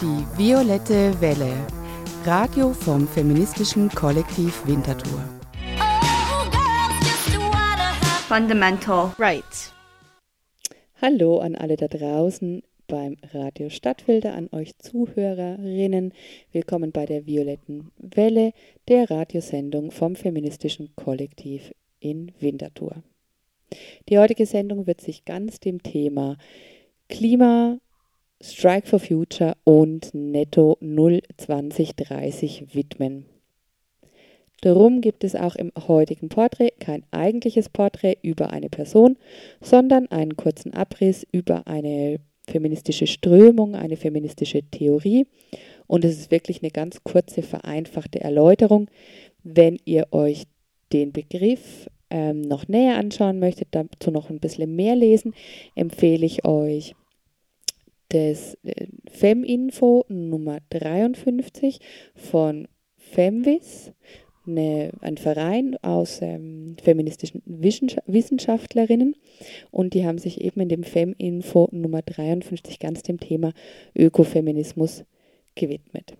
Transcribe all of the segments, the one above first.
Die violette Welle. Radio vom feministischen Kollektiv Winterthur. Fundamental Right. Hallo an alle da draußen beim Radio Stadtfilter, an euch Zuhörerinnen. Willkommen bei der violetten Welle, der Radiosendung vom feministischen Kollektiv in Winterthur. Die heutige Sendung wird sich ganz dem Thema Klima, Strike for Future und Netto 0 2030 widmen. Darum gibt es auch im heutigen Porträt kein eigentliches Porträt über eine Person, sondern einen kurzen Abriss über eine feministische Strömung, eine feministische Theorie. Und es ist wirklich eine ganz kurze, vereinfachte Erläuterung. Wenn ihr euch den Begriff ähm, noch näher anschauen möchtet, dazu noch ein bisschen mehr lesen, empfehle ich euch das äh, FemInfo Nummer 53 von Femvis eine, ein Verein aus ähm, feministischen Wissenschaftlerinnen und die haben sich eben in dem Feminfo Nummer 53 ganz dem Thema Ökofeminismus gewidmet.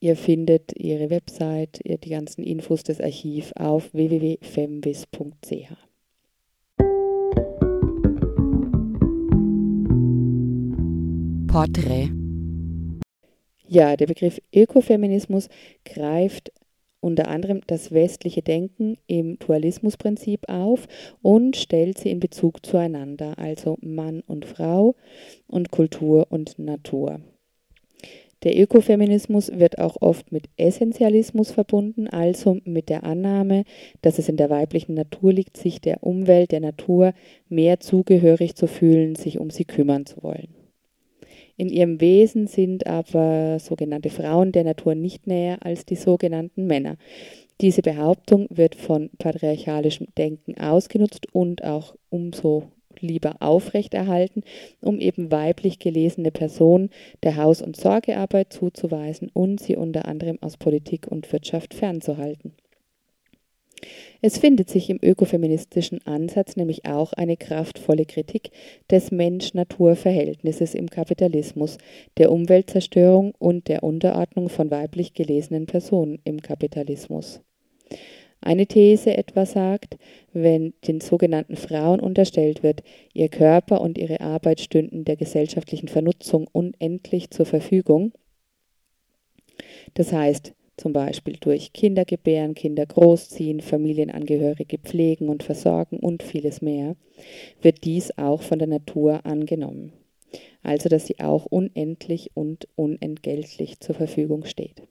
Ihr findet ihre Website, die ganzen Infos des Archiv auf www.femvis.ch. Porträt ja, der Begriff Ökofeminismus greift unter anderem das westliche Denken im Dualismusprinzip auf und stellt sie in Bezug zueinander, also Mann und Frau und Kultur und Natur. Der Ökofeminismus wird auch oft mit Essentialismus verbunden, also mit der Annahme, dass es in der weiblichen Natur liegt, sich der Umwelt, der Natur mehr zugehörig zu fühlen, sich um sie kümmern zu wollen. In ihrem Wesen sind aber sogenannte Frauen der Natur nicht näher als die sogenannten Männer. Diese Behauptung wird von patriarchalischem Denken ausgenutzt und auch umso lieber aufrechterhalten, um eben weiblich gelesene Personen der Haus- und Sorgearbeit zuzuweisen und sie unter anderem aus Politik und Wirtschaft fernzuhalten. Es findet sich im ökofeministischen Ansatz nämlich auch eine kraftvolle Kritik des Mensch-Natur-Verhältnisses im Kapitalismus, der Umweltzerstörung und der Unterordnung von weiblich gelesenen Personen im Kapitalismus. Eine These etwa sagt, wenn den sogenannten Frauen unterstellt wird, ihr Körper und ihre Arbeit stünden der gesellschaftlichen Vernutzung unendlich zur Verfügung, das heißt, zum Beispiel durch Kindergebären, Kinder großziehen, Familienangehörige pflegen und versorgen und vieles mehr, wird dies auch von der Natur angenommen. Also dass sie auch unendlich und unentgeltlich zur Verfügung steht.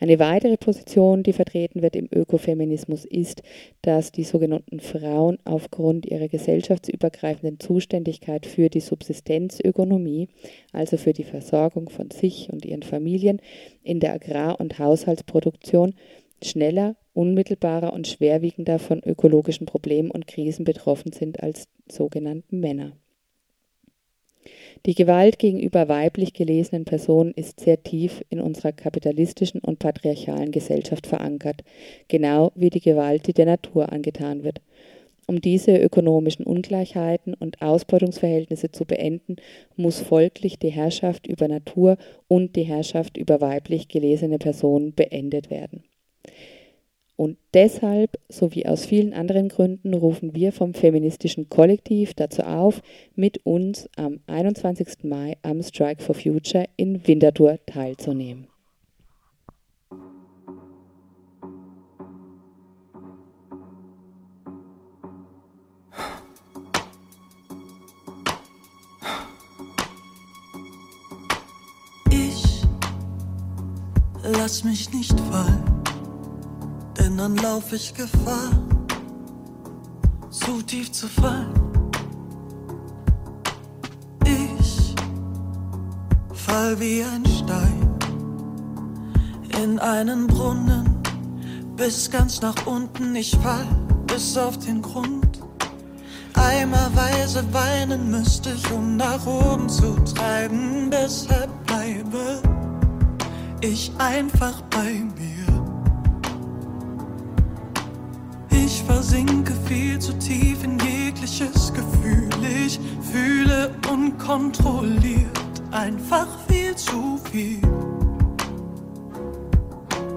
Eine weitere Position, die vertreten wird im Ökofeminismus, ist, dass die sogenannten Frauen aufgrund ihrer gesellschaftsübergreifenden Zuständigkeit für die Subsistenzökonomie, also für die Versorgung von sich und ihren Familien in der Agrar- und Haushaltsproduktion, schneller, unmittelbarer und schwerwiegender von ökologischen Problemen und Krisen betroffen sind als sogenannten Männer. Die Gewalt gegenüber weiblich gelesenen Personen ist sehr tief in unserer kapitalistischen und patriarchalen Gesellschaft verankert, genau wie die Gewalt, die der Natur angetan wird. Um diese ökonomischen Ungleichheiten und Ausbeutungsverhältnisse zu beenden, muss folglich die Herrschaft über Natur und die Herrschaft über weiblich gelesene Personen beendet werden. Und deshalb, sowie aus vielen anderen Gründen, rufen wir vom feministischen Kollektiv dazu auf, mit uns am 21. Mai am Strike for Future in Winterthur teilzunehmen. Ich lass mich nicht fallen dann lauf ich Gefahr, zu tief zu fallen. Ich fall wie ein Stein in einen Brunnen, bis ganz nach unten. Ich fall bis auf den Grund. Eimerweise weinen müsste ich, um nach oben zu treiben. Deshalb bleibe ich einfach bei mir. Zu tief in jegliche schreckliches Gefühl. Ich fühle unkontrolliert einfach viel zu viel.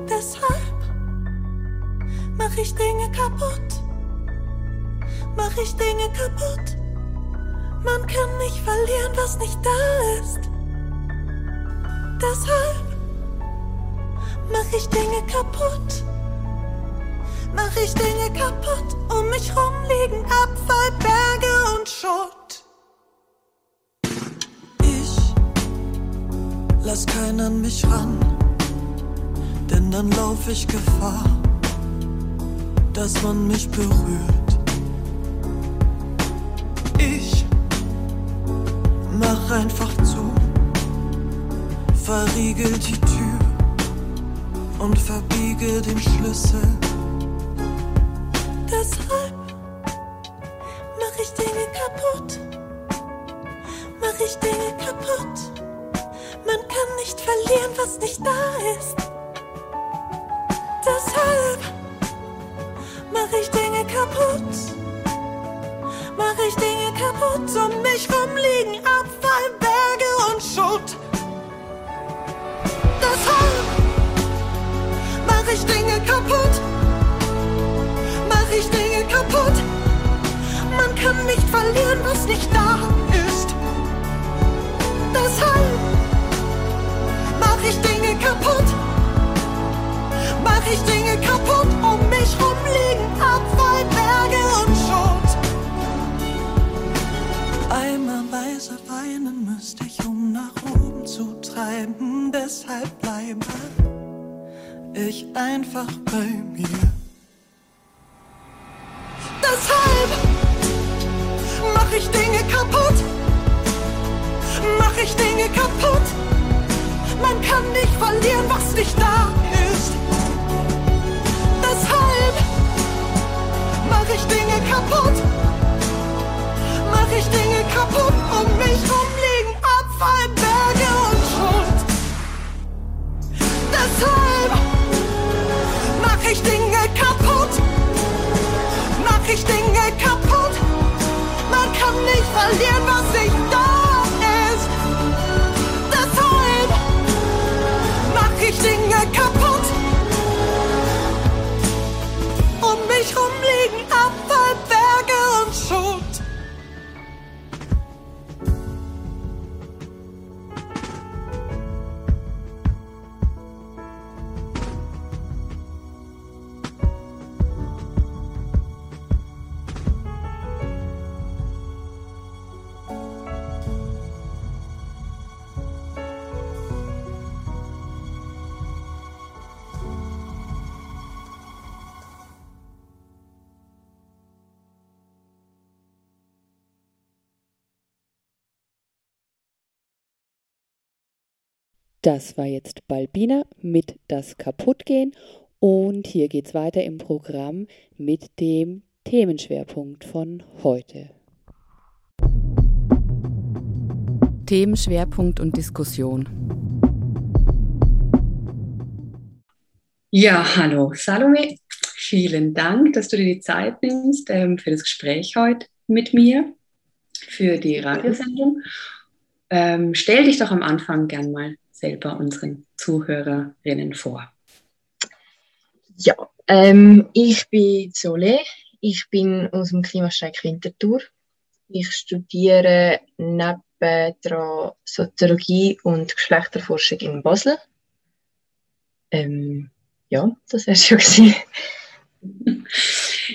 Deshalb mach ich Dinge kaputt. Mach ich Dinge kaputt. Man kann nicht verlieren, was nicht da ist. Deshalb mach ich Dinge kaputt. Mach ich Dinge kaputt. Um mich rum liegen Abfall, Berge und Schutt. Ich lass keinen an mich ran, denn dann lauf ich Gefahr, dass man mich berührt. Ich mach einfach zu, verriegel die Tür und verbiege den Schlüssel. Deshalb mach ich Dinge kaputt, mach ich Dinge kaputt. Man kann nicht verlieren, was nicht da ist. Deshalb mach ich Dinge kaputt, mach ich Dinge kaputt. Um mich rum liegen Abfall, Berge und Schutt. Deshalb mach ich Dinge kaputt, ich Dinge kaputt. Man kann nicht verlieren, was nicht da ist. Deshalb mach ich Dinge kaputt, mach ich Dinge kaputt. Um mich rum liegen Abfall, Berge und Schutt. Eimerweise weinen müsste ich, um nach oben zu treiben. Deshalb bleibe ich einfach bei mir. Nicht verlieren, was nicht da ist. Deshalb mach ich Dinge kaputt, mach ich Dinge kaputt. Um mich rum liegen Das war jetzt Balbina mit Das Kaputtgehen und hier geht's weiter im Programm mit dem Themenschwerpunkt von heute. Themenschwerpunkt und Diskussion. Ja, hallo Salome. Vielen Dank, dass du dir die Zeit nimmst ähm, für das Gespräch heute mit mir, für die Radiosendung. Ähm, stell dich doch am Anfang gern mal selber unseren Zuhörerinnen vor. Ja, ähm, ich bin Sole. Ich bin aus dem Klimastreik Winterthur. Ich studiere nebendran Soziologie und Geschlechterforschung in Basel. Ähm, ja, das wäre schon gewesen.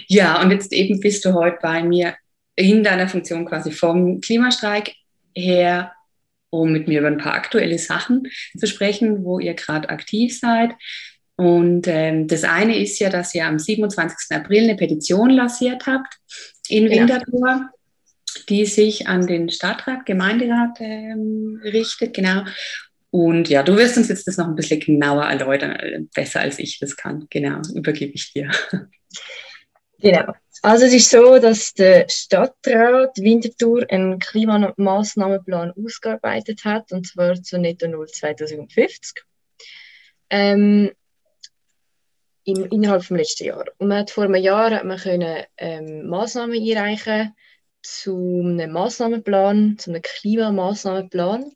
Ja, und jetzt eben bist du heute bei mir in deiner Funktion quasi vom Klimastreik her, um mit mir über ein paar aktuelle Sachen zu sprechen, wo ihr gerade aktiv seid. Und ähm, das eine ist ja, dass ihr am 27. April eine Petition lanciert habt in Genau. Winterthur, die sich an den Stadtrat, Gemeinderat ähm, richtet, genau. Und ja, du wirst uns jetzt das noch ein bisschen genauer erläutern, äh, besser als ich das kann. Genau, übergebe ich dir. Genau. Also es ist so, dass der Stadtrat Winterthur einen Klimamaßnahmenplan ausgearbeitet hat, und zwar zu Netto Null 2050. Ähm, im, innerhalb vom letzten Jahr. Und man hat vor einem Jahr hat man können, ähm, Maßnahmen einreichen zu einem Massnahmenplan, zu einem Klimamaßnahmenplan.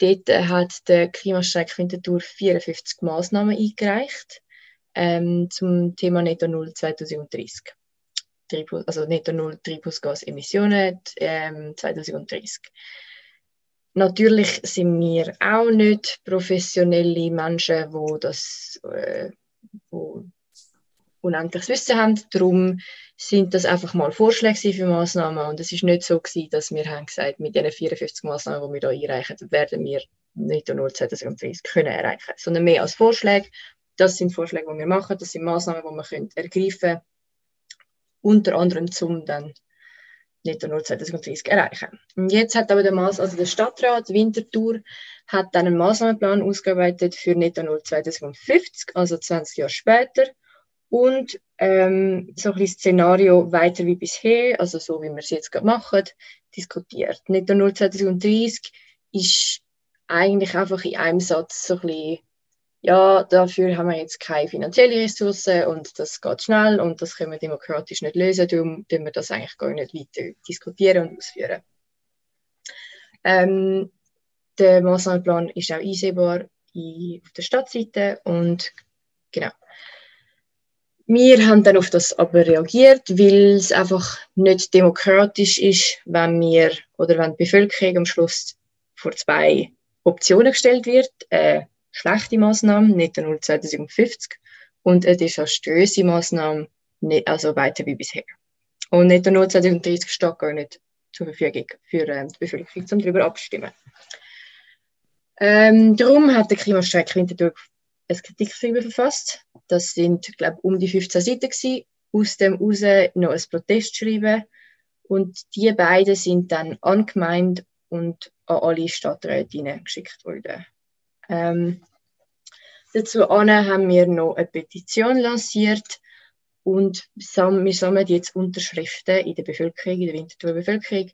Dort hat der Klimastreik Winterthur 54 Maßnahmen eingereicht ähm, zum Thema Netto Null 2030. Treibhaus, also Netto Null Treibhausgasemissionen ähm, 2030. Natürlich sind wir auch nicht professionelle Menschen, wo das äh, wo unendliches Wissen haben. Darum sind das einfach mal Vorschläge für Massnahmen und es ist nicht so gewesen, dass wir haben gesagt, mit diesen 54 Massnahmen, die wir hier einreichen, werden wir nicht nur 2030 können erreichen, sondern mehr als Vorschläge. Das sind Vorschläge, die wir machen, das sind Massnahmen, die wir können ergreifen können, unter anderem zum dann nicht nur 2030 erreichen. Und jetzt hat aber der, Maß, also der Stadtrat Winterthur hat dann einen Maßnahmenplan ausgearbeitet für Netto 0 2050, also 20 Jahre später und ähm, so ein Szenario weiter wie bisher, also so wie wir es jetzt gerade machen, diskutiert. Nicht nur 2030 ist eigentlich einfach in einem Satz so ein bisschen, ja, dafür haben wir jetzt keine finanziellen Ressourcen und das geht schnell und das können wir demokratisch nicht lösen, darum können wir das eigentlich gar nicht weiter diskutieren und ausführen. Ähm, der Massnahmenplan ist auch einsehbar auf der Stadtseite und genau. Wir haben dann auf das aber reagiert, weil es einfach nicht demokratisch ist, wenn wir oder wenn die Bevölkerung am Schluss vor zwei Optionen gestellt wird. Eine schlechte Maßnahme, nicht nur 2050, und eine desaströse Maßnahme, also weiter wie bisher. Und nicht nur 2030 steht gar nicht zur Verfügung für äh, die Bevölkerung, um darüber abzustimmen. Ähm, darum hat der Klimastreik Winterthur ein Kritikschreiben verfasst. Das sind, glaube ich, um die 15 Seiten gewesen. Aus dem raus noch ein Protestschreiben. Und die beiden sind dann angemeint und an alle Stadträtinnen geschickt worden. Ähm, dazu haben wir noch eine Petition lanciert und wir sammeln jetzt Unterschriften in der Bevölkerung, in der Winterthur Bevölkerung,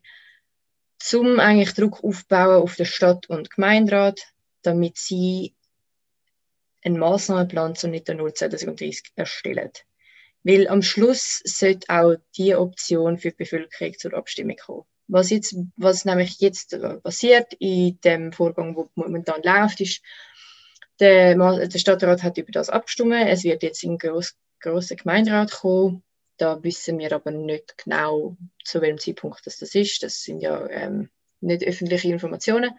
um eigentlich Druck aufbauen auf den Stadt- und Gemeinderat, damit sie einen Massnahmenplan zu Netto Null 2030 erstellen. Weil am Schluss sollte auch die Option für die Bevölkerung zur Abstimmung kommen. Was, jetzt, was nämlich jetzt passiert in dem Vorgang, wo momentan läuft, ist, der, der Stadtrat hat über das abgestimmt. Es wird jetzt in groß, grossen Gemeinderat kommen. Da wissen wir aber nicht genau, zu welchem Zeitpunkt das, das ist. Das sind ja ähm, nicht öffentliche Informationen.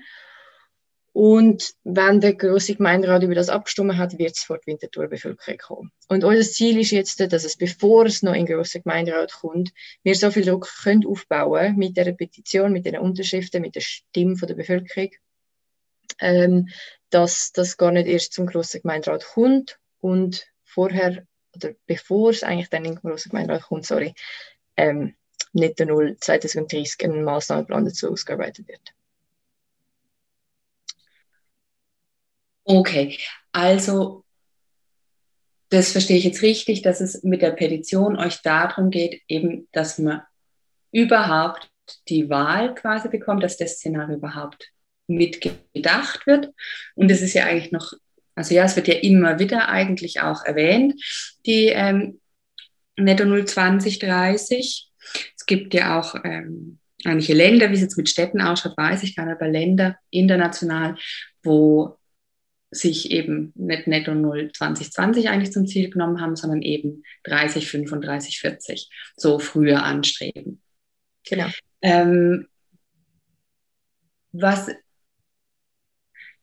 Und wenn der große Gemeinderat über das abgestimmt hat, wird es vor die Winterthur-Bevölkerung kommen. Und unser Ziel ist jetzt, dass es, bevor es noch in den grossen Gemeinderat kommt, wir so viel Druck können aufbauen mit der Petition, mit den Unterschriften, mit der Stimme von der Bevölkerung, ähm, dass das gar nicht erst zum grossen Gemeinderat kommt und vorher, oder bevor es eigentlich dann in den grossen Gemeinderat kommt, sorry, ähm, nicht der 0 2030 ein Maßnahmenplan dazu ausgearbeitet wird. Okay, also das verstehe ich jetzt richtig, dass es mit der Petition euch darum geht, eben, dass man überhaupt die Wahl quasi bekommt, dass das Szenario überhaupt mitgedacht wird. Und es ist ja eigentlich noch, also ja, es wird ja immer wieder eigentlich auch erwähnt, die ähm, Netto 0 2030. Es gibt ja auch ähm, einige Länder, wie es jetzt mit Städten ausschaut, weiß ich gar nicht, aber Länder international, wo sich eben nicht netto 0 2020 eigentlich zum Ziel genommen haben, sondern eben 30, 35, 40 so früher anstreben. Genau. Ähm, was,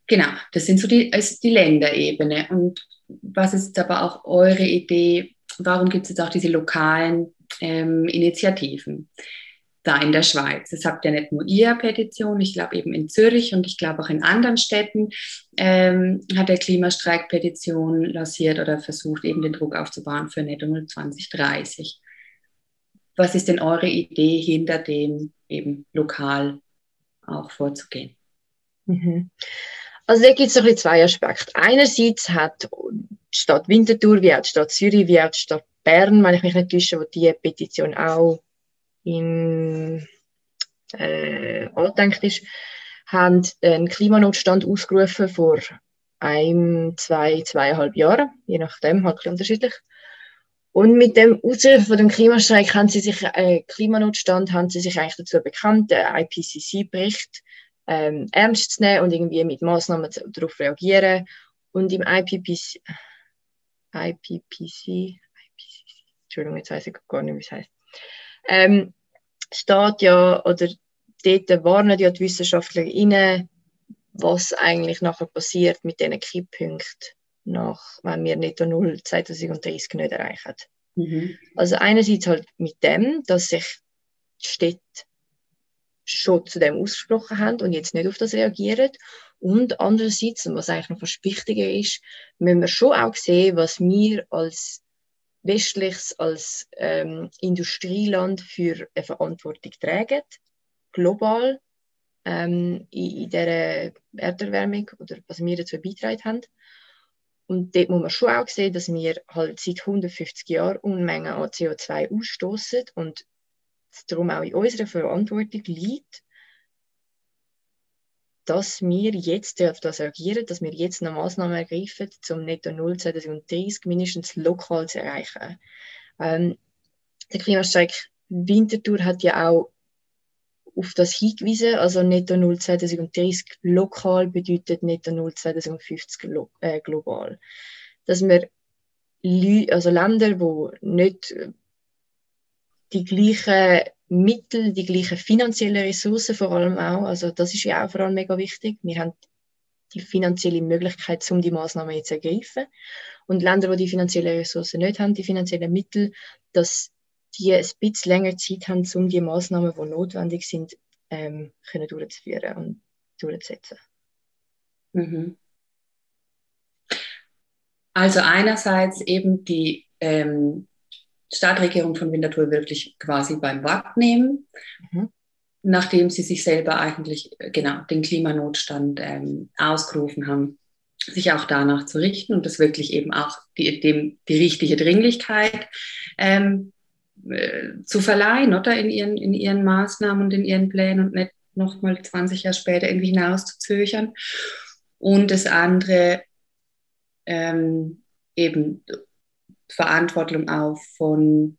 genau, das sind so die, ist die Länderebene. Und was ist aber auch eure Idee? Warum gibt es jetzt auch diese lokalen ähm, Initiativen? Da in der Schweiz. Es habt ja nicht nur ihr Petition, ich glaube eben in Zürich und ich glaube auch in anderen Städten ähm, hat der Klimastreik Petition lanciert oder versucht eben den Druck aufzubauen für Netto 2030. Was ist denn eure Idee hinter dem eben lokal auch vorzugehen? Mhm. Also da gibt es ein zwei Aspekte. Einerseits hat Stadt Winterthur, wie auch die Stadt Zürich, wie auch die Stadt Bern, wenn ich mich nicht täusche, wo die Petition auch im äh, angedenkt ist, haben einen Klimanotstand ausgerufen vor einem, zwei, zweieinhalb Jahren, je nachdem, halt unterschiedlich. Und mit dem Ausrufen von dem Klimastreik haben sie sich, äh, Klimanotstand, haben sie sich eigentlich dazu bekannt, der IPCC-Bericht ähm, ernst zu nehmen und irgendwie mit Maßnahmen darauf reagieren. Und im IPPC, IPPC, IPCC Entschuldigung, jetzt weiß ich gar nicht, wie es heißt, ähm, steht ja, oder dort warnen ja die Wissenschaftler inne, was eigentlich nachher passiert mit diesen Kipppunkten, nach, wenn wir Netto Null 2030 nicht erreichen. Mhm. Also einerseits halt mit dem, dass sich die Städte schon zu dem ausgesprochen haben und jetzt nicht auf das reagieren. Und andererseits, und was eigentlich noch fast wichtiger ist, müssen wir schon auch sehen, was wir als westliches, als ähm, Industrieland für eine Verantwortung tragen, global ähm, in, in dieser Erderwärmung oder was wir dazu beitragen haben. Und dort muss man schon auch sehen, dass wir halt seit 150 Jahren Unmengen an CO2 ausstoßen und es darum auch in unserer Verantwortung liegt, dass wir jetzt auf das reagieren, dass wir jetzt eine Maßnahme ergreifen, um Netto Null 2030 mindestens lokal zu erreichen. Ähm, der Klimastreik Winterthur hat ja auch auf das hingewiesen, also Netto Null 2030 lokal bedeutet Netto Null 2050 äh, global. Dass wir also Länder, die nicht die gleichen Mittel, die gleichen finanziellen Ressourcen vor allem auch. Also das ist ja auch vor allem mega wichtig. Wir haben die finanzielle Möglichkeit, um die Maßnahmen jetzt zu ergreifen. Und Länder, die die finanziellen Ressourcen nicht haben, die finanziellen Mittel, dass die ein bisschen länger Zeit haben, um die Maßnahmen, die notwendig sind, ähm, können durchzuführen und durchzusetzen. Mhm. Also einerseits eben die ähm, Stadtregierung von Winterthur wirklich quasi beim Wort nehmen, mhm. nachdem sie sich selber eigentlich genau den Klimanotstand ähm, ausgerufen haben, sich auch danach zu richten und das wirklich eben auch die, dem, die richtige Dringlichkeit ähm, äh, zu verleihen, oder in ihren, in ihren Maßnahmen und in ihren Plänen und nicht nochmal 20 Jahre später irgendwie hinaus zu zögern. Und das andere ähm, eben Verantwortung auf von,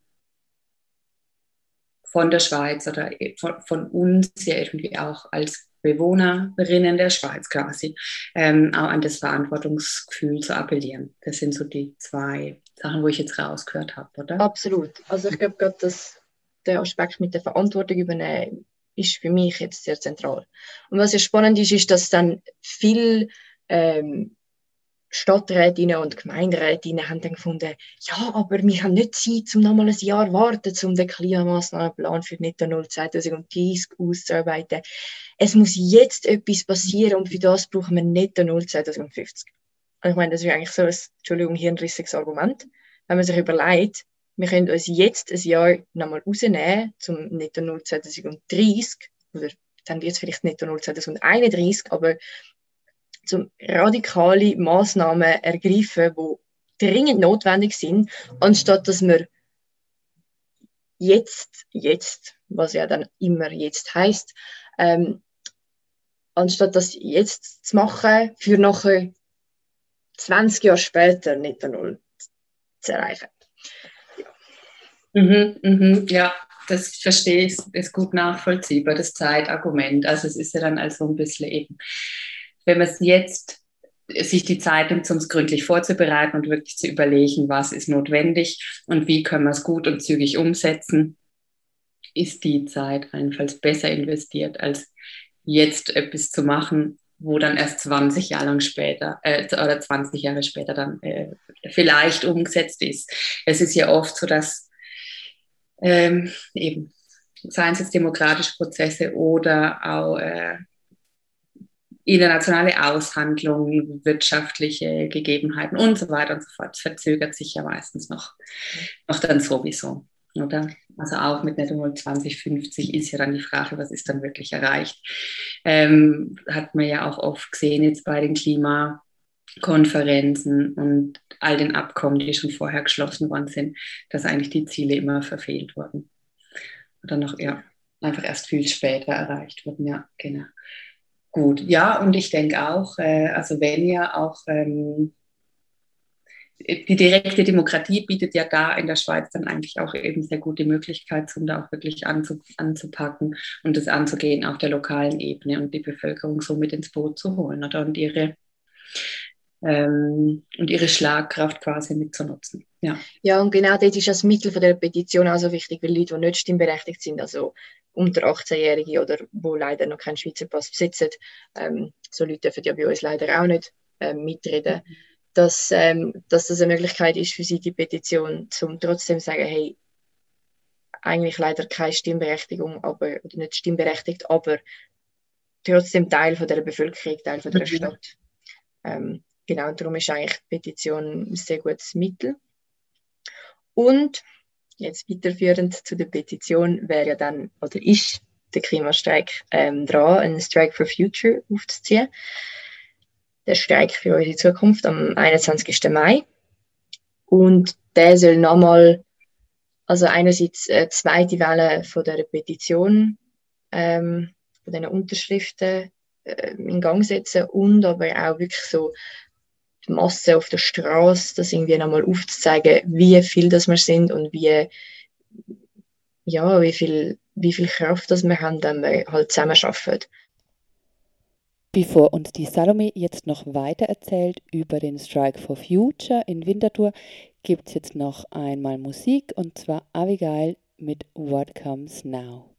von der Schweiz oder von, von uns ja irgendwie auch als Bewohnerinnen der Schweiz quasi, ähm, auch an das Verantwortungsgefühl zu appellieren. Das sind so die zwei Sachen, wo ich jetzt rausgehört habe, oder? Absolut. Also ich glaube gerade, dass der Aspekt mit der Verantwortung übernehmen ist für mich jetzt sehr zentral. Und was ja spannend ist, ist, dass dann viel ähm, Stadträtinnen und Gemeinderätinnen haben dann gefunden, ja, aber wir haben nicht Zeit, um nochmal ein Jahr warten, um den Klimamaßnahmenplan für Netto Null 2030 auszuarbeiten. Es muss jetzt etwas passieren und für das brauchen wir Netto Null 2050. Und ich meine, das ist eigentlich so ein, Entschuldigung, hirnrissiges Argument. Wenn man sich überlegt, wir können uns jetzt ein Jahr nochmal rausnehmen zum Netto Null 2030, oder dann wird es vielleicht Netto Null 2031, aber zum radikale Maßnahmen ergreifen, die dringend notwendig sind, anstatt dass wir jetzt, jetzt, was ja dann immer jetzt heißt, ähm, anstatt das jetzt zu machen, für nachher 20 Jahre später nicht Null zu erreichen. Ja. Mhm, mhm, ja, das verstehe ich, ist gut nachvollziehbar, das Zeitargument. Also es ist ja dann also ein bisschen eben wenn man es jetzt sich die Zeit nimmt, uns gründlich vorzubereiten und wirklich zu überlegen, was ist notwendig und wie können wir es gut und zügig umsetzen, ist die Zeit einfalls besser investiert, als jetzt etwas zu machen, wo dann erst 20 Jahre lang später äh, oder 20 Jahre später dann äh, vielleicht umgesetzt ist. Es ist ja oft so, dass ähm, eben seien es jetzt demokratische Prozesse oder auch äh, internationale Aushandlungen, wirtschaftliche Gegebenheiten und so weiter und so fort. Das verzögert sich ja meistens noch, noch dann sowieso, oder? Also auch mit Netto 2050 ist ja dann die Frage, was ist dann wirklich erreicht. Ähm, hat man ja auch oft gesehen jetzt bei den Klimakonferenzen und all den Abkommen, die schon vorher geschlossen worden sind, dass eigentlich die Ziele immer verfehlt wurden. Oder noch, ja, einfach erst viel später erreicht wurden, ja, genau. Gut, ja, und ich denke auch, äh, also wenn ja auch ähm, die direkte Demokratie bietet ja da in der Schweiz dann eigentlich auch eben sehr gute Möglichkeit, um da auch wirklich anzupacken und das anzugehen auf der lokalen Ebene und die Bevölkerung so mit ins Boot zu holen oder? Und ihre ähm, und ihre Schlagkraft quasi mitzunutzen. Ja. ja, und genau das ist das Mittel von der Petition auch so wichtig, weil Leute, die nicht stimmberechtigt sind, also unter 18-Jährige oder wo leider noch keinen Schweizer Pass besitzen, ähm, so Leute dürfen ja bei uns leider auch nicht ähm, mitreden. Mhm dass, ähm, dass das eine Möglichkeit ist für sie, die Petition, um trotzdem zu sagen, hey, eigentlich leider keine Stimmberechtigung, aber, oder nicht stimmberechtigt, aber trotzdem Teil von der Bevölkerung, Teil von der mhm. Stadt. Ähm, genau, darum ist eigentlich Petition ein sehr gutes Mittel. Und jetzt weiterführend zu der Petition wäre ja dann, oder ist der Klimastreik ähm, dran, einen Strike for Future aufzuziehen der Streik für unsere Zukunft am 21. Mai. Und der soll nochmal, also einerseits eine zweite Welle von der Petition, ähm, von diesen Unterschriften äh, in Gang setzen und aber auch wirklich so Masse auf der Straße, das irgendwie nochmal aufzuzeigen, wie viel das wir sind und wie, ja, wie viel, wie viel Kraft das wir haben, wenn wir halt zusammen arbeiten. Bevor uns die Salome jetzt noch weiter erzählt über den Strike for Future in Winterthur, gibt es jetzt noch einmal Musik und zwar Abigail mit What Comes Now.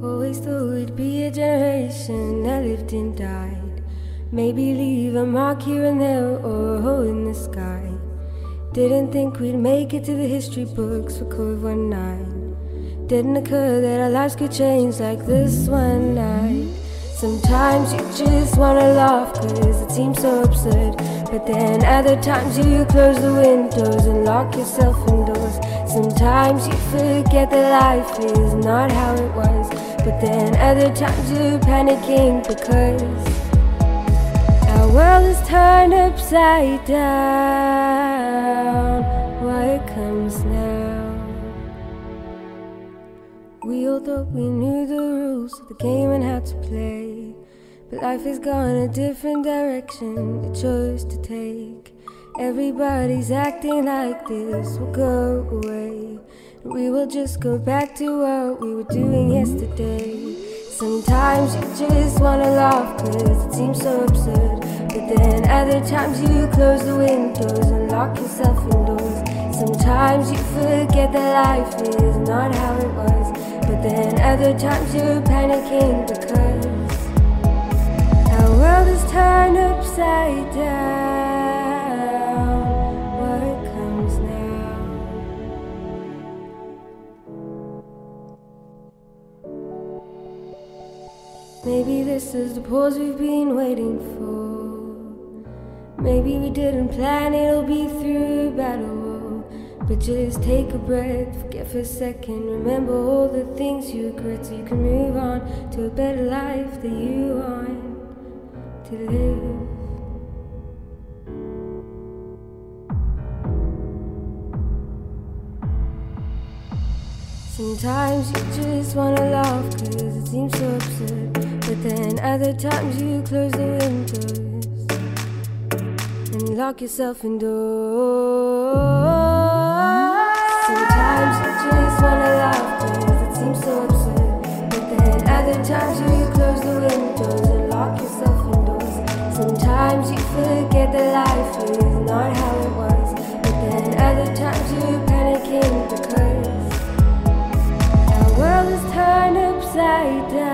Always thought we'd be a generation that lived and died. Maybe leave a mark here and there or a hole in the sky. Didn't think we'd make it to the history books for COVID 19. Didn't occur that our lives could change like this one night. Sometimes you just wanna laugh cause it seems so absurd. But then other times you close the windows and lock yourself indoors. Sometimes you forget that life is not how it was. But then other times you're panicking because the world is turned upside down. Why comes now? We all thought we knew the rules of the game and how to play. But life has gone a different direction The choice to take. Everybody's acting like this will go away. We will just go back to what we were doing yesterday. Sometimes you just wanna laugh cause it seems so absurd. But then other times you close the windows and lock yourself indoors. Sometimes you forget that life is not how it was. But then other times you're panicking because our world is turned upside down. This is the pause we've been waiting for. Maybe we didn't plan it'll be through battle. But just take a breath, forget for a second. Remember all the things you regret so you can move on to a better life that you want to live. Sometimes you just wanna laugh cause it seems so absurd. But then other times you close the windows and lock yourself indoors. Sometimes you just wanna laugh cause it seems so absurd. But then other times you close the windows and lock yourself indoors. Sometimes you forget that life is not how it was. But then other times you're panicking because our world is turned upside down.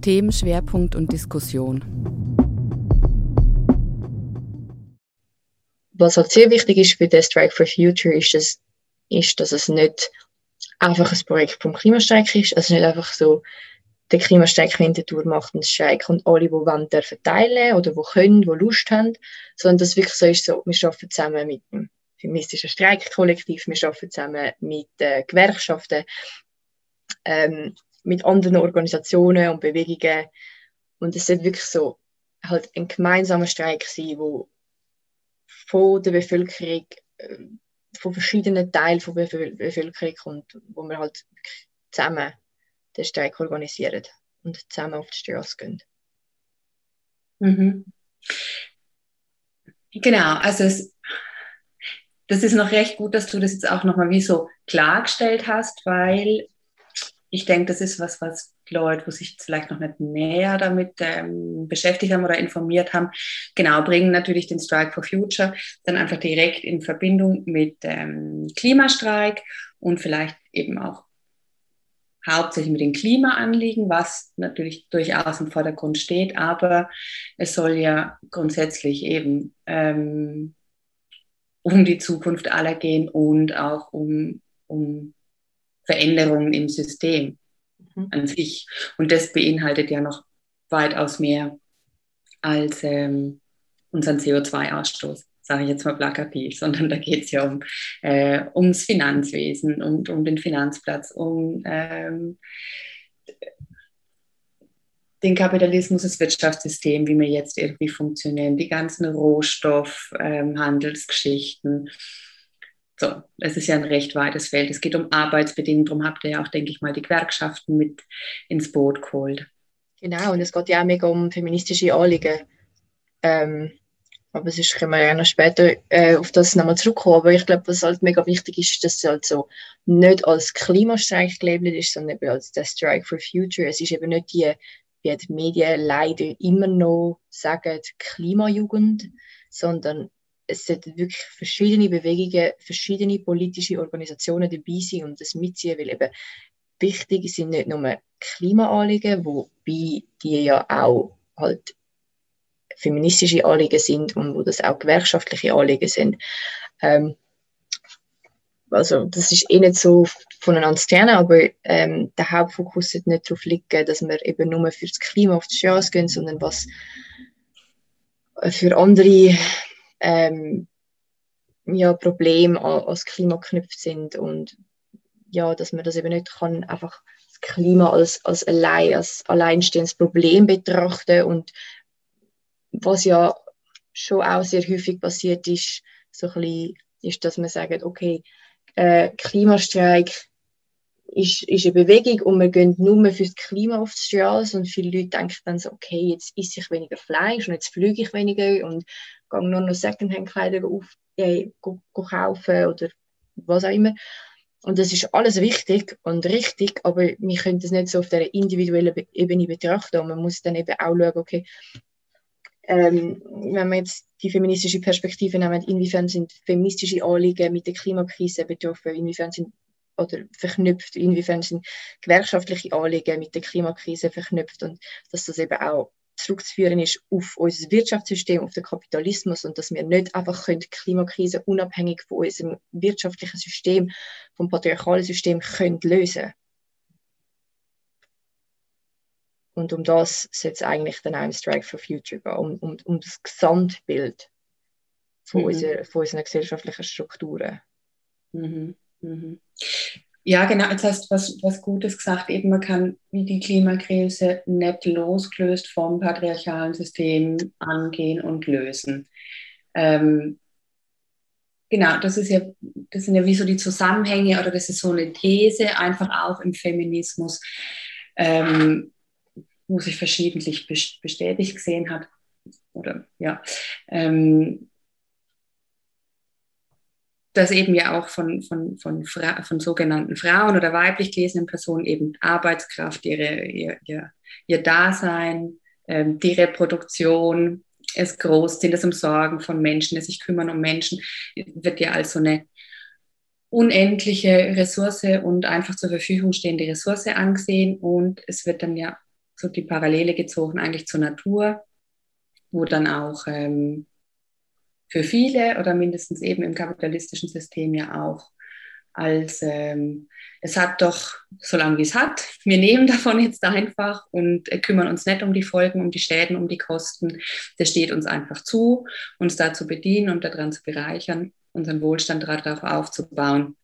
Themenschwerpunkt und Diskussion. Was halt sehr wichtig ist für den Strike for Future, ist, dass, ist, dass es nicht einfach ein Projekt vom Klimastreik ist. Also nicht einfach so, der Klimastreik Winterthur macht einen Streik und alle, die wollen, dürfen teilen oder die können, die Lust haben, sondern dass wirklich so ist, so, wir arbeiten zusammen mit dem feministischen Streikkollektiv, wir arbeiten zusammen mit äh, Gewerkschaften, ähm, mit anderen Organisationen und Bewegungen. Und es sollte wirklich so halt ein gemeinsamer Streik sein, wo von der Bevölkerung, äh, von verschiedenen Teilen der Bevölkerung kommt, wo wir halt zusammen den Streik organisieren und zusammen auf die Straße gehen. Mhm. Genau, also es, das ist noch recht gut, dass du das jetzt auch nochmal wie so klargestellt hast, weil ich denke, das ist was, was Leute, wo sich vielleicht noch nicht näher damit ähm, beschäftigt haben oder informiert haben, genau, bringen natürlich den Strike for Future dann einfach direkt in Verbindung mit ähm, Klimastreik und vielleicht eben auch hauptsächlich mit den Klimaanliegen, was natürlich durchaus im Vordergrund steht, aber es soll ja grundsätzlich eben ähm, um die Zukunft aller gehen und auch um, um Veränderungen im System mhm. an sich. Und das beinhaltet ja noch weitaus mehr als ähm, unseren CO2-Ausstoß, sage ich jetzt mal plakativ, sondern da geht es ja um, äh, ums Finanzwesen und um den Finanzplatz, um ähm, den Kapitalismus, das Wirtschaftssystem, wie wir jetzt irgendwie funktionieren, die ganzen Rohstoffhandelsgeschichten. Ähm, so, es ist ja ein recht weites Feld. Es geht um Arbeitsbedingungen, darum habt ihr ja auch, denke ich mal, die Gewerkschaften mit ins Boot geholt. Genau, und es geht ja auch mega um feministische Anliegen. Ähm, aber sonst können wir ja noch später äh, auf das nochmal zurückkommen. Aber ich glaube, was halt mega wichtig ist, dass es halt so nicht als Klimastreik gelabelt ist, sondern eben als der Strike for Future. Es ist eben nicht die wie die Medien leider immer noch sagen, Klimajugend, sondern es sollten wirklich verschiedene Bewegungen, verschiedene politische Organisationen dabei sein und das mitziehen, weil eben wichtig sind nicht nur Klimaanliegen, wobei die ja auch halt feministische Anliegen sind und wo das auch gewerkschaftliche Anliegen sind. Ähm, also das ist eh nicht so voneinander zu trennen, aber ähm, der Hauptfokus sollte nicht darauf liegen, dass wir eben nur für das Klima auf die Straße gehen, sondern was für andere ähm, ja, Probleme als Klima geknüpft sind und ja, dass man das eben nicht kann einfach das Klima als, als, allein, als alleinstehendes Problem betrachten und was ja schon auch sehr häufig passiert ist, so ein bisschen, ist, dass man sagt, okay, äh, Klimastreik ist, ist eine Bewegung und wir gehen nur für das Klima auf die Straße und viele Leute denken dann so, okay, jetzt esse ich weniger Fleisch und jetzt fliege ich weniger und gehe nur noch Secondhand-Kleider äh, kaufen oder was auch immer. Und das ist alles wichtig und richtig, aber wir können das nicht so auf der individuellen Ebene betrachten und man muss dann eben auch schauen, okay, ähm, wenn wir jetzt die feministische Perspektive nehmen, inwiefern sind feministische Anliegen mit der Klimakrise betroffen, inwiefern sind oder verknüpft, inwiefern sind gewerkschaftliche Anliegen mit der Klimakrise verknüpft und dass das eben auch zurückzuführen ist auf unser Wirtschaftssystem, auf den Kapitalismus und dass wir nicht einfach können die Klimakrise unabhängig von unserem wirtschaftlichen System, vom patriarchalen System können lösen Und um das soll es eigentlich dann auch im Strike for Future gehen, um, um, um das Gesamtbild von, mhm. unserer, von unseren gesellschaftlichen Strukturen. Mhm. Mhm. Ja, genau, jetzt hast du was, was Gutes gesagt. Eben, man kann wie die Klimakrise nicht losgelöst vom patriarchalen System angehen und lösen. Ähm, genau, das ist ja, das sind ja wie so die Zusammenhänge oder das ist so eine These einfach auch im Feminismus. Ähm, wo sich verschiedentlich bestätigt gesehen hat. Oder ja, ähm, dass eben ja auch von, von, von, Fra von sogenannten Frauen oder weiblich gelesenen Personen eben Arbeitskraft, ihre, ihr, ihr, ihr Dasein, ähm, die Reproduktion, es groß sind, das Umsorgen von Menschen, das sich kümmern um Menschen, wird ja als so eine unendliche Ressource und einfach zur Verfügung stehende Ressource angesehen. Und es wird dann ja so die Parallele gezogen eigentlich zur Natur, wo dann auch ähm, für viele oder mindestens eben im kapitalistischen System ja auch als ähm, es hat doch so lange wie es hat. Wir nehmen davon jetzt einfach und äh, kümmern uns nicht um die Folgen, um die Schäden, um die Kosten. Das steht uns einfach zu, uns da zu bedienen und daran zu bereichern, unseren Wohlstand darauf aufzubauen.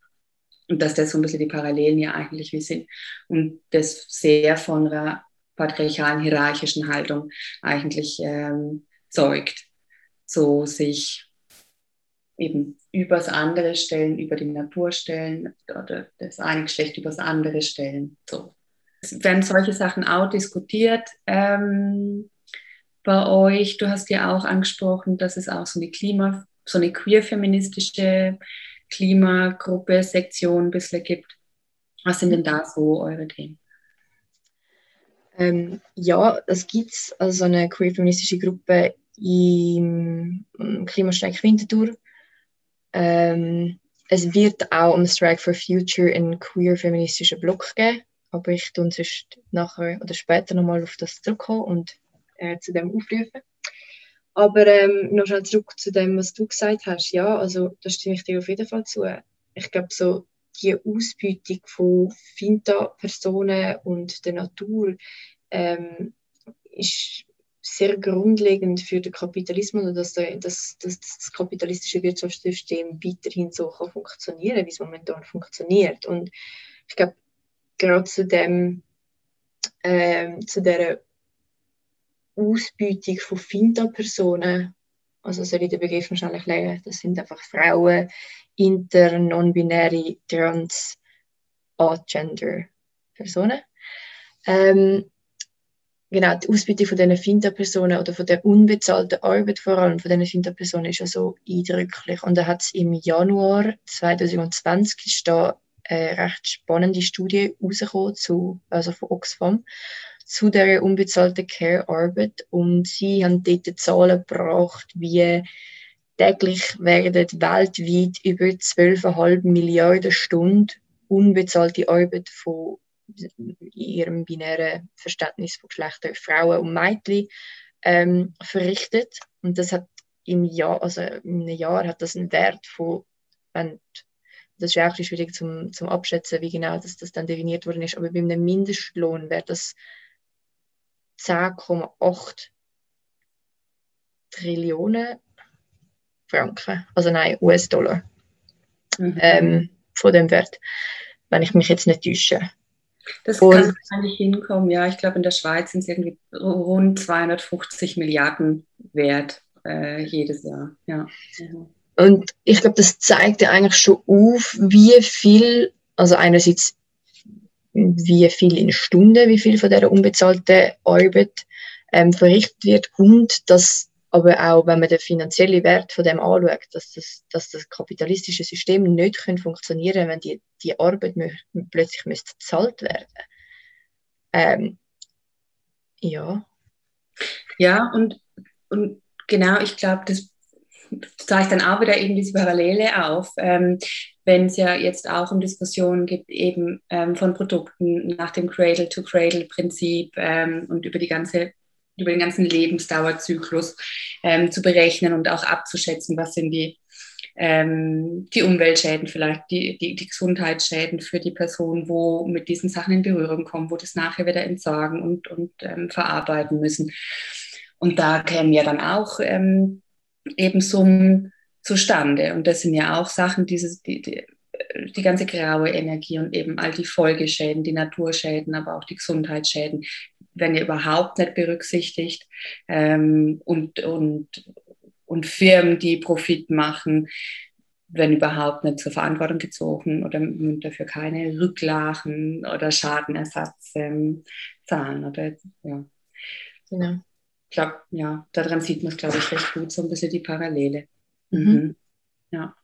und dass das so ein bisschen die Parallelen ja eigentlich wie sind und das sehr von einer patriarchalen, hierarchischen Haltung eigentlich ähm, zeugt. So sich eben übers andere stellen, über die Natur stellen oder das eine Geschlecht übers andere stellen. So. Es werden solche Sachen auch diskutiert ähm, bei euch. Du hast ja auch angesprochen, dass es auch so eine Klima, so eine queer-feministische Klimagruppe, Sektion ein bisschen gibt. Was sind denn da so eure Themen? Ähm, ja, es gibt also eine queer-feministische Gruppe im Klimastreik Winterthur. Ähm, es wird auch am Strike for Future einen queer-feministischen Block geben, aber ich tue sonst nachher oder später nochmal auf das zurückkommen und äh, zu dem aufrufen. Aber ähm, noch schnell zurück zu dem, was du gesagt hast. Ja, also da stimme ich dir auf jeden Fall zu. Ich glaube, so die Ausbeutung von Finta-Personen und der Natur ähm, ist sehr grundlegend für den Kapitalismus und dass, der, dass, dass das kapitalistische Wirtschaftssystem weiterhin so kann funktionieren wie es momentan funktioniert. Und ich glaube, gerade zu dem, ähm, zu der Ausbeutung von Finta-Personen, also soll ich den Begriff wahrscheinlich legen, das sind einfach Frauen, inter, non-binäre, trans, agender Personen. Ähm, genau, die Ausbeutung von diesen Finta-Personen oder von der unbezahlten Arbeit vor allem von diesen Finta-Personen ist ja so eindrücklich. Und da hat es im Januar 2020 ist da eine recht spannende Studie rausgekommen, zu, also von Oxfam, zu der unbezahlten Care-Arbeit. Und sie haben dort Zahlen gebracht, wie täglich werden weltweit über 12,5 Milliarden Stunden unbezahlte Arbeit von in ihrem binären Verständnis von Geschlechter Frauen und Mädchen ähm, verrichtet. Und das hat im Jahr, also in einem Jahr hat das einen Wert von, wenn, das ist auch schwierig zum, zum Abschätzen, wie genau das, das dann definiert worden ist, aber bei einem Mindestlohn wäre das 10,8 Trillionen Franken, also nein, US-Dollar mhm. ähm, von dem Wert, wenn ich mich jetzt nicht täusche. Das und, kann wahrscheinlich hinkommen, ja. Ich glaube, in der Schweiz sind es irgendwie rund 250 Milliarden wert äh, jedes Jahr. Ja. Und ich glaube, das zeigt ja eigentlich schon auf, wie viel, also einerseits wie viel in Stunden, wie viel von dieser unbezahlten Arbeit ähm, verrichtet wird und dass aber auch, wenn man den finanziellen Wert von dem anschaut, dass das, dass das kapitalistische System nicht können funktionieren wenn die, die Arbeit plötzlich müsste bezahlt werden. Ähm, ja. Ja, und, und genau, ich glaube, das zeigt dann auch wieder eben diese Parallele auf. Ähm, wenn es ja jetzt auch um Diskussionen gibt, eben ähm, von Produkten nach dem Cradle-to-Cradle-Prinzip ähm, und über die ganze über den ganzen Lebensdauerzyklus ähm, zu berechnen und auch abzuschätzen, was sind die, ähm, die Umweltschäden, vielleicht die, die, die, Gesundheitsschäden für die Person, wo mit diesen Sachen in Berührung kommen, wo das nachher wieder entsorgen und, und ähm, verarbeiten müssen. Und da kämen ja dann auch ähm, eben Summen zustande. Und das sind ja auch Sachen, dieses, die, die, die ganze graue Energie und eben all die Folgeschäden, die Naturschäden, aber auch die Gesundheitsschäden, werden ja überhaupt nicht berücksichtigt. Ähm, und, und, und Firmen, die Profit machen, werden überhaupt nicht zur Verantwortung gezogen oder dafür keine Rücklagen oder Schadenersatz ähm, zahlen. Oder, ja. Genau. Ich glaube, ja, daran sieht man es, glaube ich, recht gut, so ein bisschen die Parallele. Mhm. Mhm. Ja.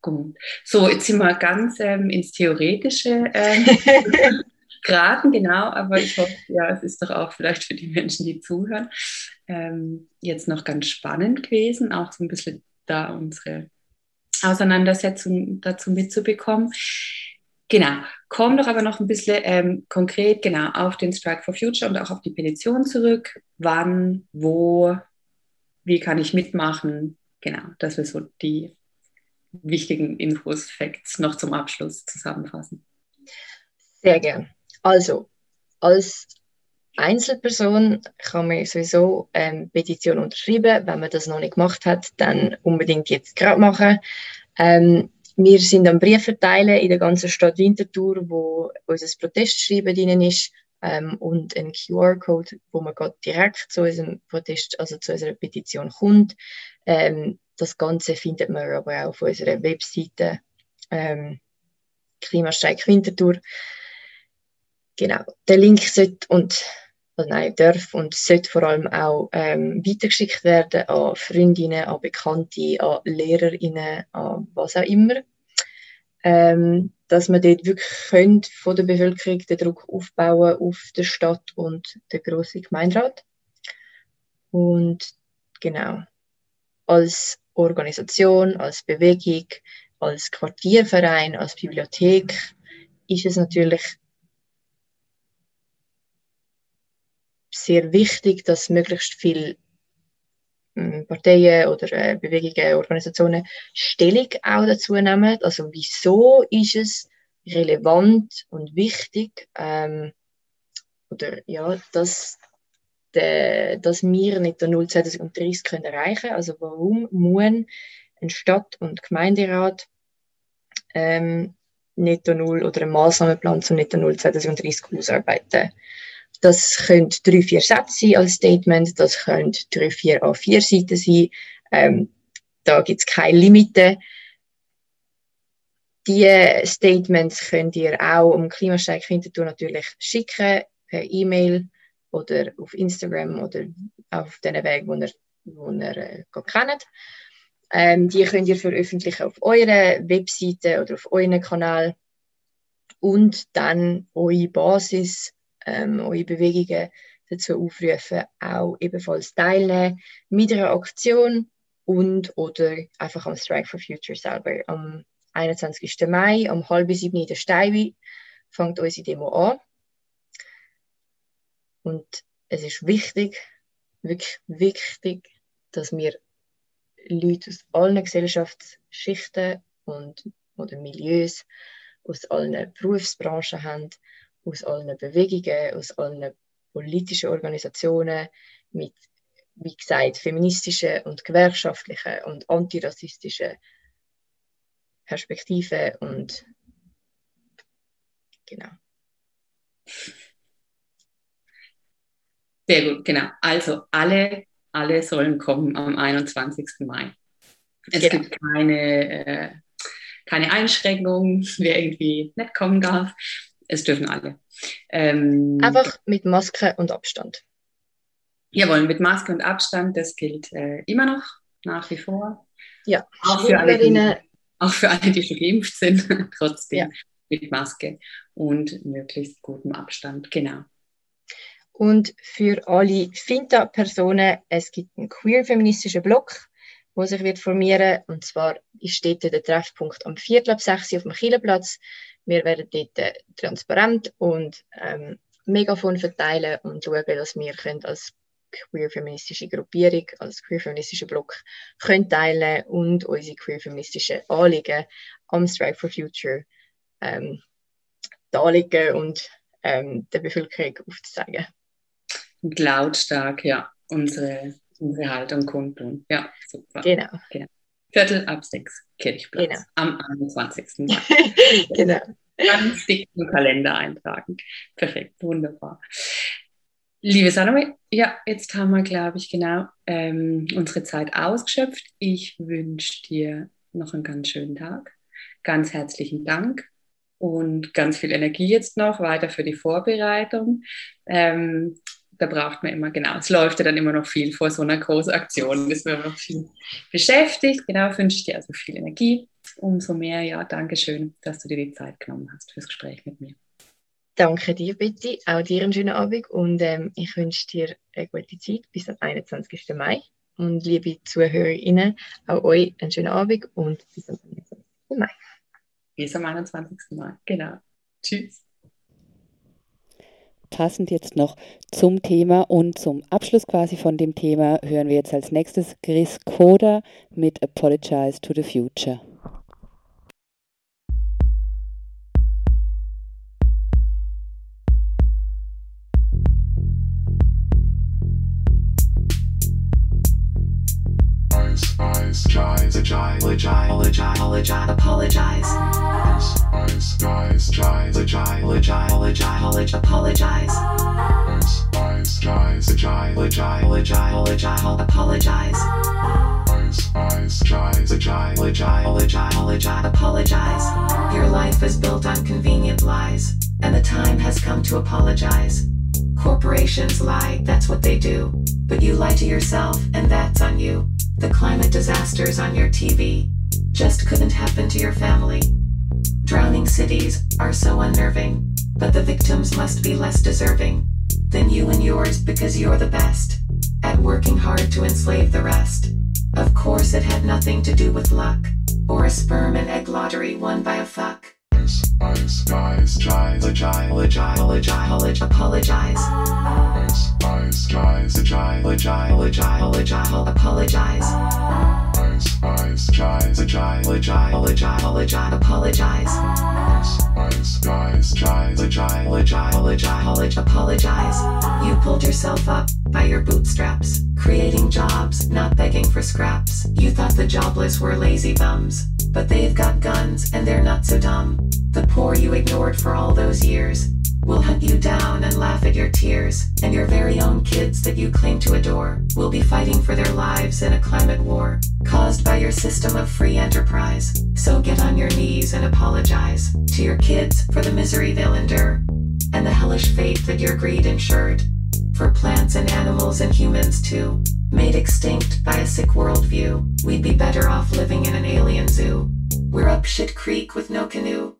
Gut. So, jetzt sind wir ganz ähm, ins Theoretische ähm, geraten, genau, aber ich hoffe, ja, es ist doch auch vielleicht für die Menschen, die zuhören, ähm, jetzt noch ganz spannend gewesen, auch so ein bisschen da unsere Auseinandersetzung dazu mitzubekommen. Genau, komm doch aber noch ein bisschen ähm, konkret genau auf den Strike for Future und auch auf die Petition zurück. Wann, wo, wie kann ich mitmachen? Genau, dass wir so die wichtigen Infos, Facts noch zum Abschluss zusammenfassen. Sehr gern. Also, als Einzelperson kann man sowieso ähm, Petition unterschreiben. Wenn man das noch nicht gemacht hat, dann unbedingt jetzt gerade machen. Ähm, wir sind am Brief verteilen in der ganzen Stadt Winterthur, wo unser Protestschreiben drin ist ähm, und ein QR-Code, wo man direkt zu unserem Protest, also zu unserer Petition kommt. Ähm, das Ganze findet man aber auch auf unserer Webseite ähm, Klimastreik Winterthur. Genau, der Link sollte und nein, darf und sollte vor allem auch ähm, weitergeschickt werden an Freundinnen, an Bekannte, an Lehrerinnen, an was auch immer. Ähm, dass man dort wirklich könnt, von der Bevölkerung den Druck aufbauen auf die Stadt und den grossen Gemeinderat. Und genau, als Organisation, als Bewegung, als Quartierverein, als Bibliothek ist es natürlich sehr wichtig, dass möglichst viele hm, Parteien oder äh, Bewegungen, Organisationen Stellung auch dazu nehmen. Also wieso ist es relevant und wichtig ähm, oder ja, dass, de, dass wir nicht den 0 2030 können erreichen können. Also warum muss ein Stadt- und Gemeinderat ähm, Netto Null oder einen Maßnahmenplan zum Netto Null 2030 ausarbeiten. Das können drei, vier Sätze sein als Statement, das können drei, vier A4 Seiten sein. Ähm, da gibt es keine Limite. Die Statements könnt ihr auch um Klimastreik Winterthur natürlich schicken, per E-Mail oder auf Instagram oder auf den Weg, wo ihr, wo ihr äh, kennt. Ähm, die könnt ihr veröffentlichen auf eurer Webseite oder auf euren Kanal und dann eure Basis, ähm, eure Bewegungen dazu aufrufen, auch ebenfalls teilnehmen mit einer Aktion und oder einfach am Strike for Future selber. Am 21. Mai, um halb sieben in der Steibe, fängt unsere Demo an. Und es ist wichtig, wirklich wichtig, dass wir Leute aus allen Gesellschaftsschichten und, oder Milieus, aus allen Berufsbranchen haben, aus allen Bewegungen, aus allen politischen Organisationen mit, wie gesagt, feministischen und gewerkschaftlichen und antirassistischen Perspektiven und genau. Sehr gut, genau. Also alle alle sollen kommen am 21. Mai. Es genau. gibt keine, äh, keine Einschränkung, wer irgendwie nicht kommen darf. Es dürfen alle. Ähm, Einfach mit Maske und Abstand. Jawohl, mit Maske und Abstand, das gilt äh, immer noch, nach wie vor. Ja, auch für, alle, die, auch für alle, die schon geimpft sind, trotzdem ja. mit Maske und möglichst gutem Abstand, genau. Und für alle Finta-Personen, es gibt einen queer-feministischen Blog, wo sich wird formieren Und zwar steht der Treffpunkt am Viertel ab 6 Uhr auf dem Kielerplatz. Wir werden dort äh, transparent und ähm, Megafon verteilen und schauen, dass wir können als queer-feministische Gruppierung, als queer-feministischer Block können teilen und unsere queer-feministischen Anliegen am Strike for Future ähm, darlegen und ähm, der Bevölkerung aufzuzeigen und lautstark, ja, unsere, unsere Haltung kundtun. Ja, super. Genau. genau. Viertel ab sechs, Kirchplatz, genau. am 21. Mai. genau. Ganz dick im Kalender eintragen. Perfekt, wunderbar. Liebe Salome, ja, jetzt haben wir, glaube ich, genau ähm, unsere Zeit ausgeschöpft. Ich wünsche dir noch einen ganz schönen Tag. Ganz herzlichen Dank und ganz viel Energie jetzt noch weiter für die Vorbereitung. Ähm, da braucht man immer, genau, es läuft ja dann immer noch viel vor so einer großen Aktion, ist man noch viel beschäftigt. Genau, wünsche dir also viel Energie. Umso mehr, ja, danke schön, dass du dir die Zeit genommen hast fürs Gespräch mit mir. Danke dir, Betty. Auch dir einen schönen Abend und ähm, ich wünsche dir eine gute Zeit bis zum 21. Mai. Und liebe ZuhörerInnen, auch euch einen schönen Abend und bis zum 21. Mai. Bis am 21. Mai, genau. Tschüss passend jetzt noch zum Thema und zum Abschluss quasi von dem Thema hören wir jetzt als nächstes Chris Koda mit Apologize to the Future. Apologize, apologize. Apologize. Apologize. Ice, ice, guys, agile, agile, agile, agile, apologize. Your life is built on convenient lies, and the time has come to apologize. Corporations lie, that's what they do. But you lie to yourself, and that's on you. The climate disasters on your TV just couldn't happen to your family. Drowning cities are so unnerving, but the victims must be less deserving than you and yours because you're the best at working hard to enslave the rest. Of course, it had nothing to do with luck or a sperm and egg lottery won by a fuck. Ice, ice, guys, guys, agile, agile, agile, apologize. Ah. Ice, guys, agile, agile, agile, agile, apologize. Ice, ice, guys, agile, agile, agile, agile, apologize. Ice, ice, guys, guys, agile, agile, agile, apologize. You pulled yourself up by your bootstraps, creating jobs, not begging for scraps. You thought the jobless were lazy bums, but they've got guns and they're not so dumb. The poor you ignored for all those years will hunt you down and laugh at your tears, and your very own kids that you claim to adore will be fighting for their lives in a climate war caused by your system of free enterprise. So get on your knees and apologize to your kids for the misery they'll endure and the hellish fate that your greed ensured. For plants and animals and humans too, made extinct by a sick worldview, we'd be better off living in an alien zoo. We're up shit creek with no canoe.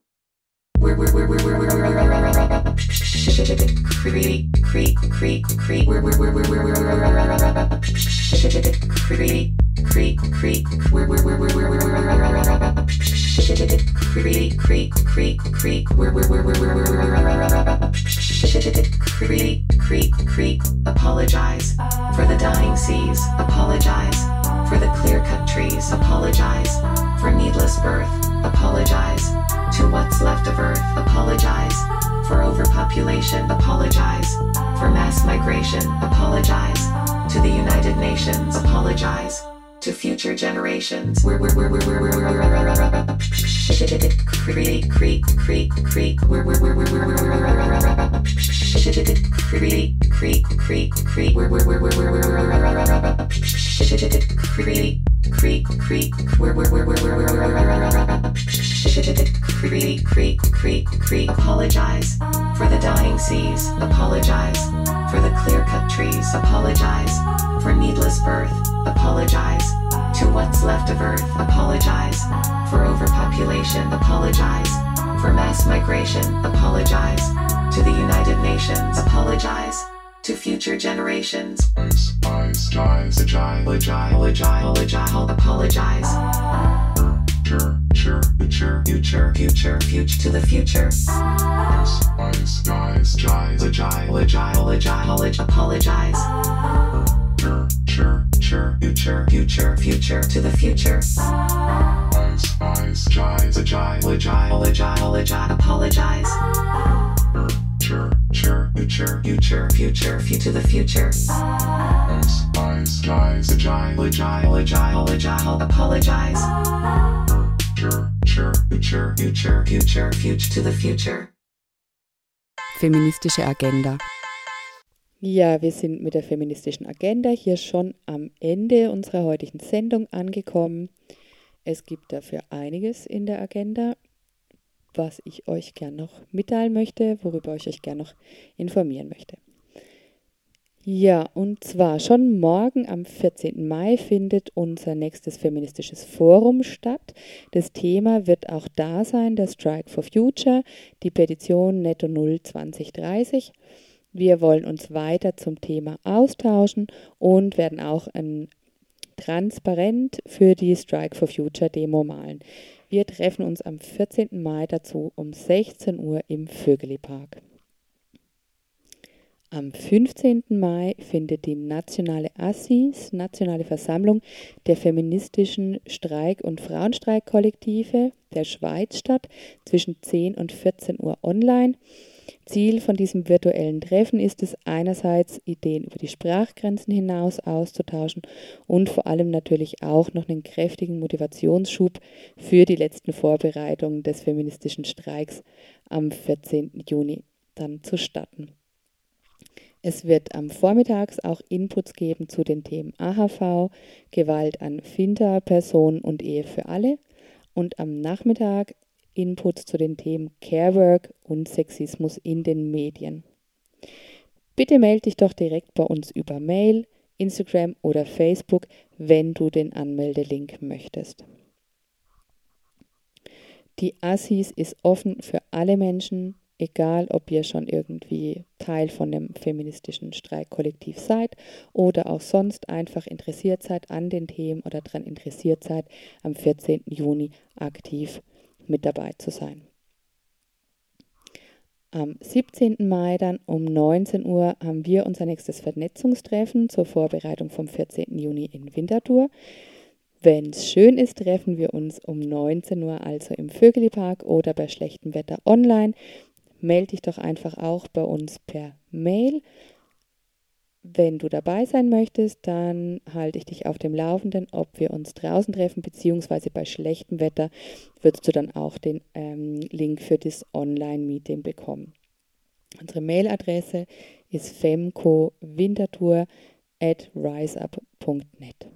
Apologize for the dying seas. Apologize for the clear-cut trees. Apologize for needless birth. Apologize to what's left of Earth. Apologize for overpopulation. Apologize for mass migration. Apologize to the United Nations. Apologize to future generations. We're we're we're we're we're we're we're creek. We're we're we're we're we're we're creek creek creek creek. We're we're we're we're we're creek creek creek. Creek creek creek creek. Apologize for the dying seas. Apologize for the clear-cut trees. Apologize for needless birth. Apologize to what's left of Earth. Apologize for overpopulation. Apologize for mass migration. Apologize to the United Nations. Apologize to future generations. Ice, ice, guys, agile, agile, agile, agile. Apologize. Future, future, future, future, future to the future. Ice, ice, guys, guys, agile, agile, agile, apologize. Future, future, future, future, future to the future. Ice, ice, guys, agile, agile, agile, agile, apologize. Future, future, future, future, future, the future. Ice, ice, guys, agile, agile, agile, agile, apologize. Future, future, future, future, future, future to the future. Feministische Agenda. Ja, wir sind mit der feministischen Agenda hier schon am Ende unserer heutigen Sendung angekommen. Es gibt dafür einiges in der Agenda, was ich euch gern noch mitteilen möchte, worüber ich euch gern noch informieren möchte. Ja, und zwar schon morgen am 14. Mai findet unser nächstes feministisches Forum statt. Das Thema wird auch da sein, der Strike for Future, die Petition Netto Null 2030. Wir wollen uns weiter zum Thema austauschen und werden auch ein transparent für die Strike for Future Demo malen. Wir treffen uns am 14. Mai dazu um 16 Uhr im Vögeli Park. Am 15. Mai findet die nationale Assis, Nationale Versammlung der feministischen Streik- und Frauenstreikkollektive der Schweiz statt, zwischen 10 und 14 Uhr online. Ziel von diesem virtuellen Treffen ist es einerseits, Ideen über die Sprachgrenzen hinaus auszutauschen und vor allem natürlich auch noch einen kräftigen Motivationsschub für die letzten Vorbereitungen des feministischen Streiks am 14. Juni dann zu starten. Es wird am Vormittags auch Inputs geben zu den Themen AHV, Gewalt an Finter, Personen und Ehe für alle und am Nachmittag Inputs zu den Themen Carework und Sexismus in den Medien. Bitte melde dich doch direkt bei uns über Mail, Instagram oder Facebook, wenn du den Anmeldelink möchtest. Die Assis ist offen für alle Menschen, egal ob ihr schon irgendwie Teil von dem feministischen Streikkollektiv seid oder auch sonst einfach interessiert seid an den Themen oder daran interessiert seid, am 14. Juni aktiv mit dabei zu sein. Am 17. Mai dann um 19 Uhr haben wir unser nächstes Vernetzungstreffen zur Vorbereitung vom 14. Juni in Winterthur. Wenn es schön ist, treffen wir uns um 19 Uhr also im Vögelipark oder bei schlechtem Wetter online. Melde dich doch einfach auch bei uns per Mail. Wenn du dabei sein möchtest, dann halte ich dich auf dem Laufenden, ob wir uns draußen treffen, beziehungsweise bei schlechtem Wetter würdest du dann auch den ähm, Link für das Online-Meeting bekommen. Unsere Mailadresse ist femcowintertour at riseup.net.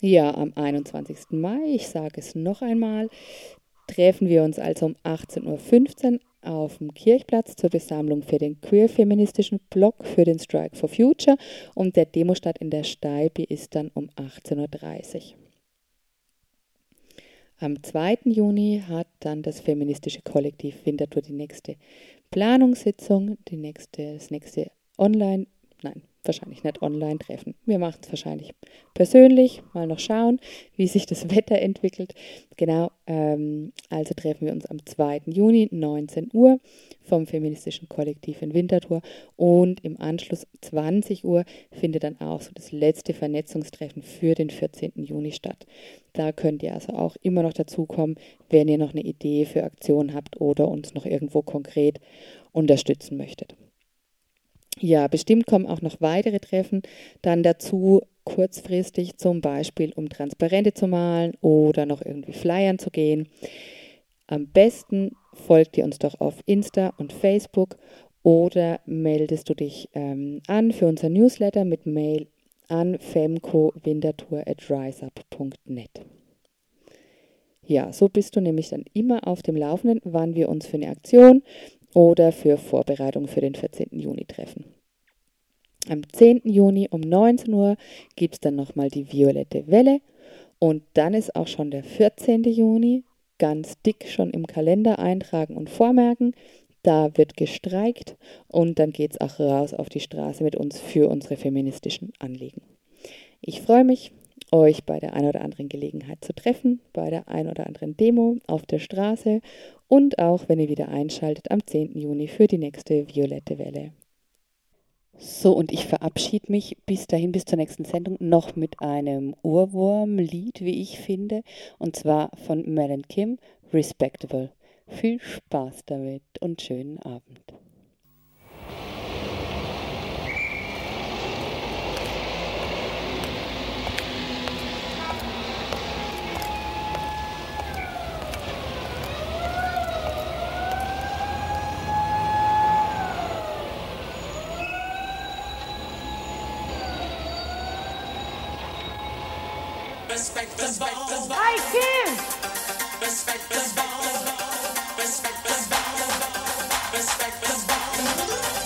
Ja, am 21. Mai, ich sage es noch einmal, treffen wir uns also um 18.15 Uhr auf dem Kirchplatz zur Besammlung für den queer-feministischen Block für den Strike for Future und der Demostart in der Steibe ist dann um 18.30 Uhr. Am 2. Juni hat dann das feministische Kollektiv Winterthur die nächste Planungssitzung, die nächste, das nächste Online, nein, wahrscheinlich nicht online treffen. Wir machen es wahrscheinlich persönlich, mal noch schauen, wie sich das Wetter entwickelt. Genau, ähm, also treffen wir uns am 2. Juni, 19 Uhr, vom feministischen Kollektiv in Winterthur und im Anschluss 20 Uhr findet dann auch so das letzte Vernetzungstreffen für den 14. Juni statt. Da könnt ihr also auch immer noch dazukommen, wenn ihr noch eine Idee für Aktionen habt oder uns noch irgendwo konkret unterstützen möchtet. Ja, bestimmt kommen auch noch weitere Treffen dann dazu, kurzfristig zum Beispiel, um Transparente zu malen oder noch irgendwie Flyern zu gehen. Am besten folgt ihr uns doch auf Insta und Facebook oder meldest du dich ähm, an für unser Newsletter mit Mail an femcowintertour@riseup.net. Ja, so bist du nämlich dann immer auf dem Laufenden, wann wir uns für eine Aktion oder für Vorbereitungen für den 14. Juni treffen. Am 10. Juni um 19 Uhr gibt es dann nochmal die violette Welle und dann ist auch schon der 14. Juni ganz dick schon im Kalender eintragen und vormerken. Da wird gestreikt und dann geht es auch raus auf die Straße mit uns für unsere feministischen Anliegen. Ich freue mich, euch bei der ein oder anderen Gelegenheit zu treffen, bei der ein oder anderen Demo auf der Straße und auch, wenn ihr wieder einschaltet, am 10. Juni für die nächste Violette Welle. So, und ich verabschiede mich bis dahin, bis zur nächsten Sendung, noch mit einem Urwurmlied, wie ich finde, und zwar von Mel Kim, Respectable. Viel Spaß damit und schönen Abend. respect, respect, respect. I can. Respect, respect, respect, respect, respect, respect, respect.